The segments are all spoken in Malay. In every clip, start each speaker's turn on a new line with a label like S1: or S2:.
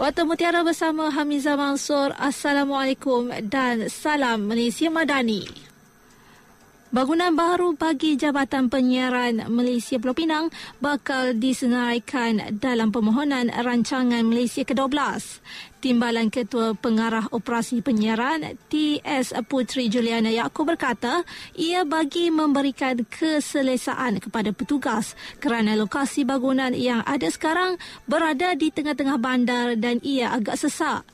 S1: Waktu Mutiara bersama Hamizah Mansur. Assalamualaikum dan salam Malaysia Madani. Bangunan baru bagi Jabatan Penyiaran Malaysia Pulau Pinang bakal disenaraikan dalam permohonan rancangan Malaysia ke-12. Timbalan Ketua Pengarah Operasi Penyiaran TS Putri Juliana Yaakob berkata ia bagi memberikan keselesaan kepada petugas kerana lokasi bangunan yang ada sekarang berada di tengah-tengah bandar dan ia agak sesak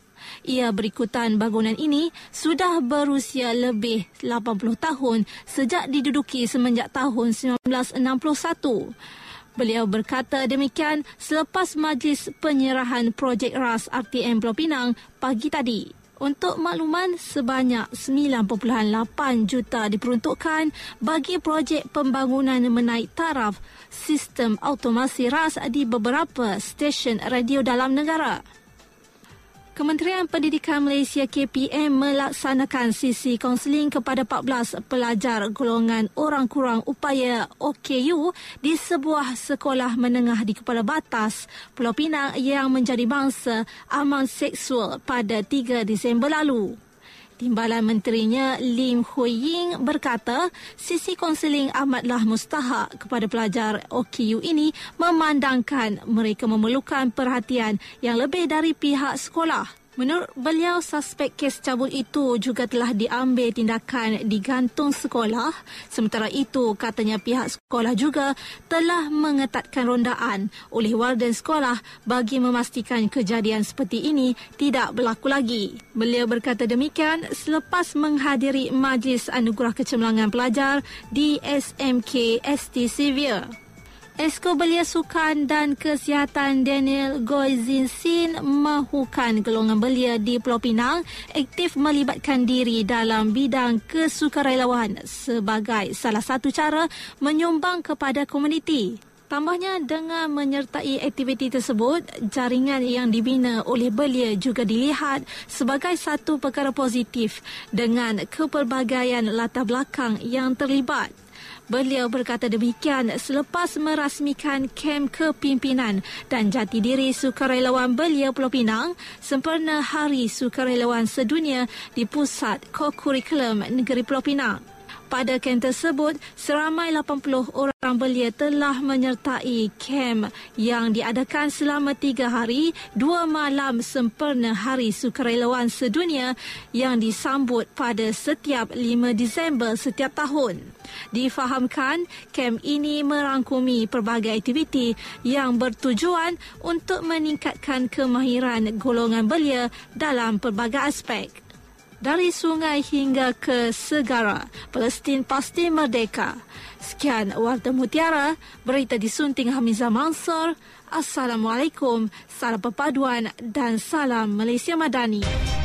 S1: ia berikutan bangunan ini sudah berusia lebih 80 tahun sejak diduduki semenjak tahun 1961. Beliau berkata demikian selepas majlis penyerahan projek RAS RTM Pulau Pinang pagi tadi. Untuk makluman, sebanyak 9.8 juta diperuntukkan bagi projek pembangunan menaik taraf sistem automasi RAS di beberapa stesen radio dalam negara. Kementerian Pendidikan Malaysia KPM melaksanakan sisi kaunseling kepada 14 pelajar golongan orang kurang upaya OKU di sebuah sekolah menengah di Kepala Batas, Pulau Pinang yang menjadi bangsa aman seksual pada 3 Disember lalu. Timbalan menterinya Lim Hui Ying berkata sisi kaunseling amatlah mustahak kepada pelajar OKU ini memandangkan mereka memerlukan perhatian yang lebih dari pihak sekolah. Menurut beliau, suspek kes cabul itu juga telah diambil tindakan digantung sekolah. Sementara itu, katanya pihak sekolah juga telah mengetatkan rondaan oleh warden sekolah bagi memastikan kejadian seperti ini tidak berlaku lagi. Beliau berkata demikian selepas menghadiri Majlis Anugerah Kecemerlangan Pelajar di SMK ST Severe. Esko Belia Sukan dan Kesihatan Daniel Goizin Sin mahukan golongan belia di Pulau Pinang aktif melibatkan diri dalam bidang kesukarelawan sebagai salah satu cara menyumbang kepada komuniti. Tambahnya dengan menyertai aktiviti tersebut, jaringan yang dibina oleh belia juga dilihat sebagai satu perkara positif dengan kepelbagaian latar belakang yang terlibat. Beliau berkata demikian selepas merasmikan kem kepimpinan dan jati diri sukarelawan belia Pulau Pinang sempurna Hari Sukarelawan Sedunia di Pusat Kokurikulum Negeri Pulau Pinang. Pada kem tersebut, seramai 80 orang belia telah menyertai kem yang diadakan selama tiga hari, dua malam sempurna Hari Sukarelawan Sedunia yang disambut pada setiap 5 Disember setiap tahun. Difahamkan, kem ini merangkumi pelbagai aktiviti yang bertujuan untuk meningkatkan kemahiran golongan belia dalam pelbagai aspek dari sungai hingga ke segara, Palestin pasti merdeka. Sekian Warta Mutiara, berita disunting Hamizah Mansur. Assalamualaikum, salam perpaduan dan salam Malaysia Madani.